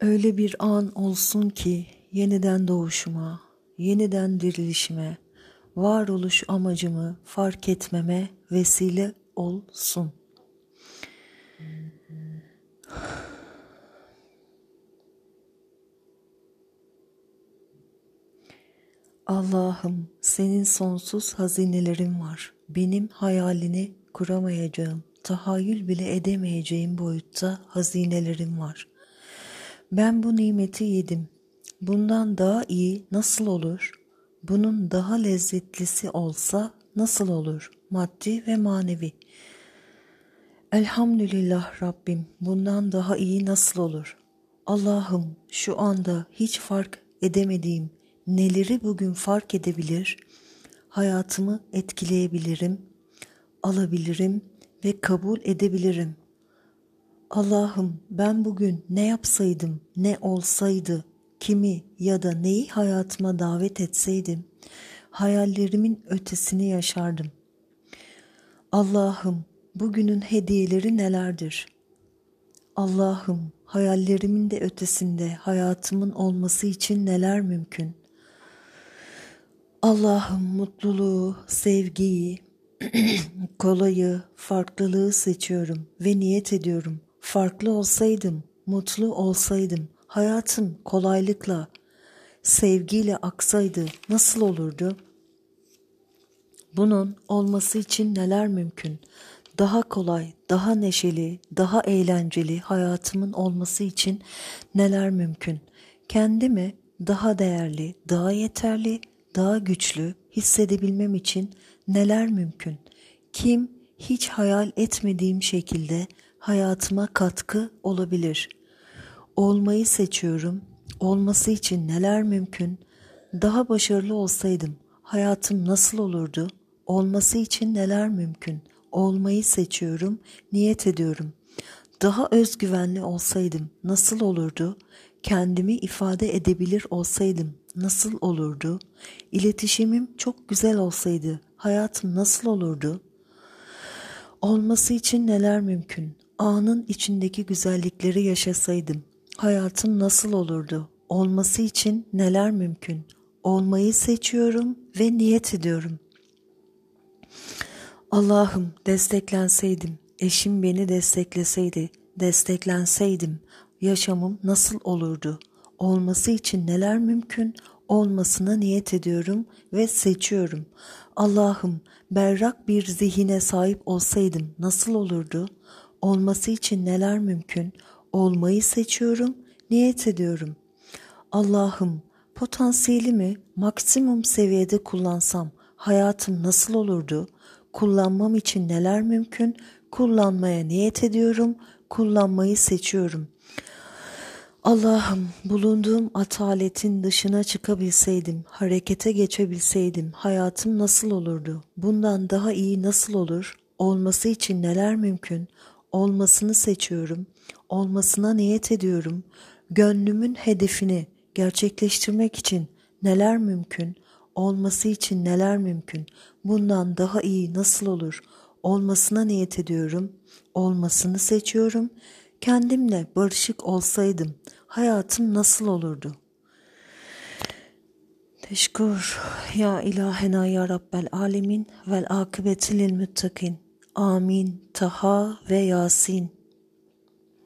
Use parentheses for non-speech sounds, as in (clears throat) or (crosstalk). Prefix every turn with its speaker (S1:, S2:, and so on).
S1: Öyle bir an olsun ki yeniden doğuşuma, yeniden dirilişime, varoluş amacımı fark etmeme vesile olsun. Allah'ım senin sonsuz hazinelerin var. Benim hayalini kuramayacağım, tahayyül bile edemeyeceğim boyutta hazinelerim var. Ben bu nimeti yedim. Bundan daha iyi nasıl olur? Bunun daha lezzetlisi olsa nasıl olur? Maddi ve manevi. Elhamdülillah Rabbim bundan daha iyi nasıl olur? Allah'ım şu anda hiç fark edemediğim neleri bugün fark edebilir, hayatımı etkileyebilirim, alabilirim ve kabul edebilirim. Allah'ım ben bugün ne yapsaydım, ne olsaydı, kimi ya da neyi hayatıma davet etseydim, hayallerimin ötesini yaşardım. Allah'ım bugünün hediyeleri nelerdir? Allah'ım hayallerimin de ötesinde hayatımın olması için neler mümkün? Allah'ım mutluluğu, sevgiyi, (clears throat) kolayı, farklılığı seçiyorum ve niyet ediyorum. Farklı olsaydım, mutlu olsaydım, hayatım kolaylıkla, sevgiyle aksaydı nasıl olurdu? Bunun olması için neler mümkün? Daha kolay, daha neşeli, daha eğlenceli hayatımın olması için neler mümkün? Kendimi daha değerli, daha yeterli, daha güçlü hissedebilmem için neler mümkün? Kim hiç hayal etmediğim şekilde hayatıma katkı olabilir? Olmayı seçiyorum. Olması için neler mümkün? Daha başarılı olsaydım hayatım nasıl olurdu? Olması için neler mümkün? Olmayı seçiyorum, niyet ediyorum. Daha özgüvenli olsaydım nasıl olurdu? Kendimi ifade edebilir olsaydım nasıl olurdu? İletişimim çok güzel olsaydı hayatım nasıl olurdu? Olması için neler mümkün? Anın içindeki güzellikleri yaşasaydım hayatım nasıl olurdu? Olması için neler mümkün? Olmayı seçiyorum ve niyet ediyorum. Allah'ım desteklenseydim, eşim beni destekleseydi, desteklenseydim yaşamım nasıl olurdu? Olması için neler mümkün? Olmasına niyet ediyorum ve seçiyorum. Allah'ım berrak bir zihine sahip olsaydım nasıl olurdu? Olması için neler mümkün? Olmayı seçiyorum, niyet ediyorum. Allah'ım potansiyelimi maksimum seviyede kullansam hayatım nasıl olurdu? Kullanmam için neler mümkün? Kullanmaya niyet ediyorum, kullanmayı seçiyorum. Allah'ım bulunduğum ataletin dışına çıkabilseydim, harekete geçebilseydim hayatım nasıl olurdu? Bundan daha iyi nasıl olur? Olması için neler mümkün? Olmasını seçiyorum, olmasına niyet ediyorum. Gönlümün hedefini gerçekleştirmek için neler mümkün? Olması için neler mümkün? Bundan daha iyi nasıl olur? Olmasına niyet ediyorum, olmasını seçiyorum. Kendimle barışık olsaydım hayatım nasıl olurdu? Teşekkür ya ilahena ya Rabbel alemin vel akıbeti lil müttakin. آمین. تها و یاسین.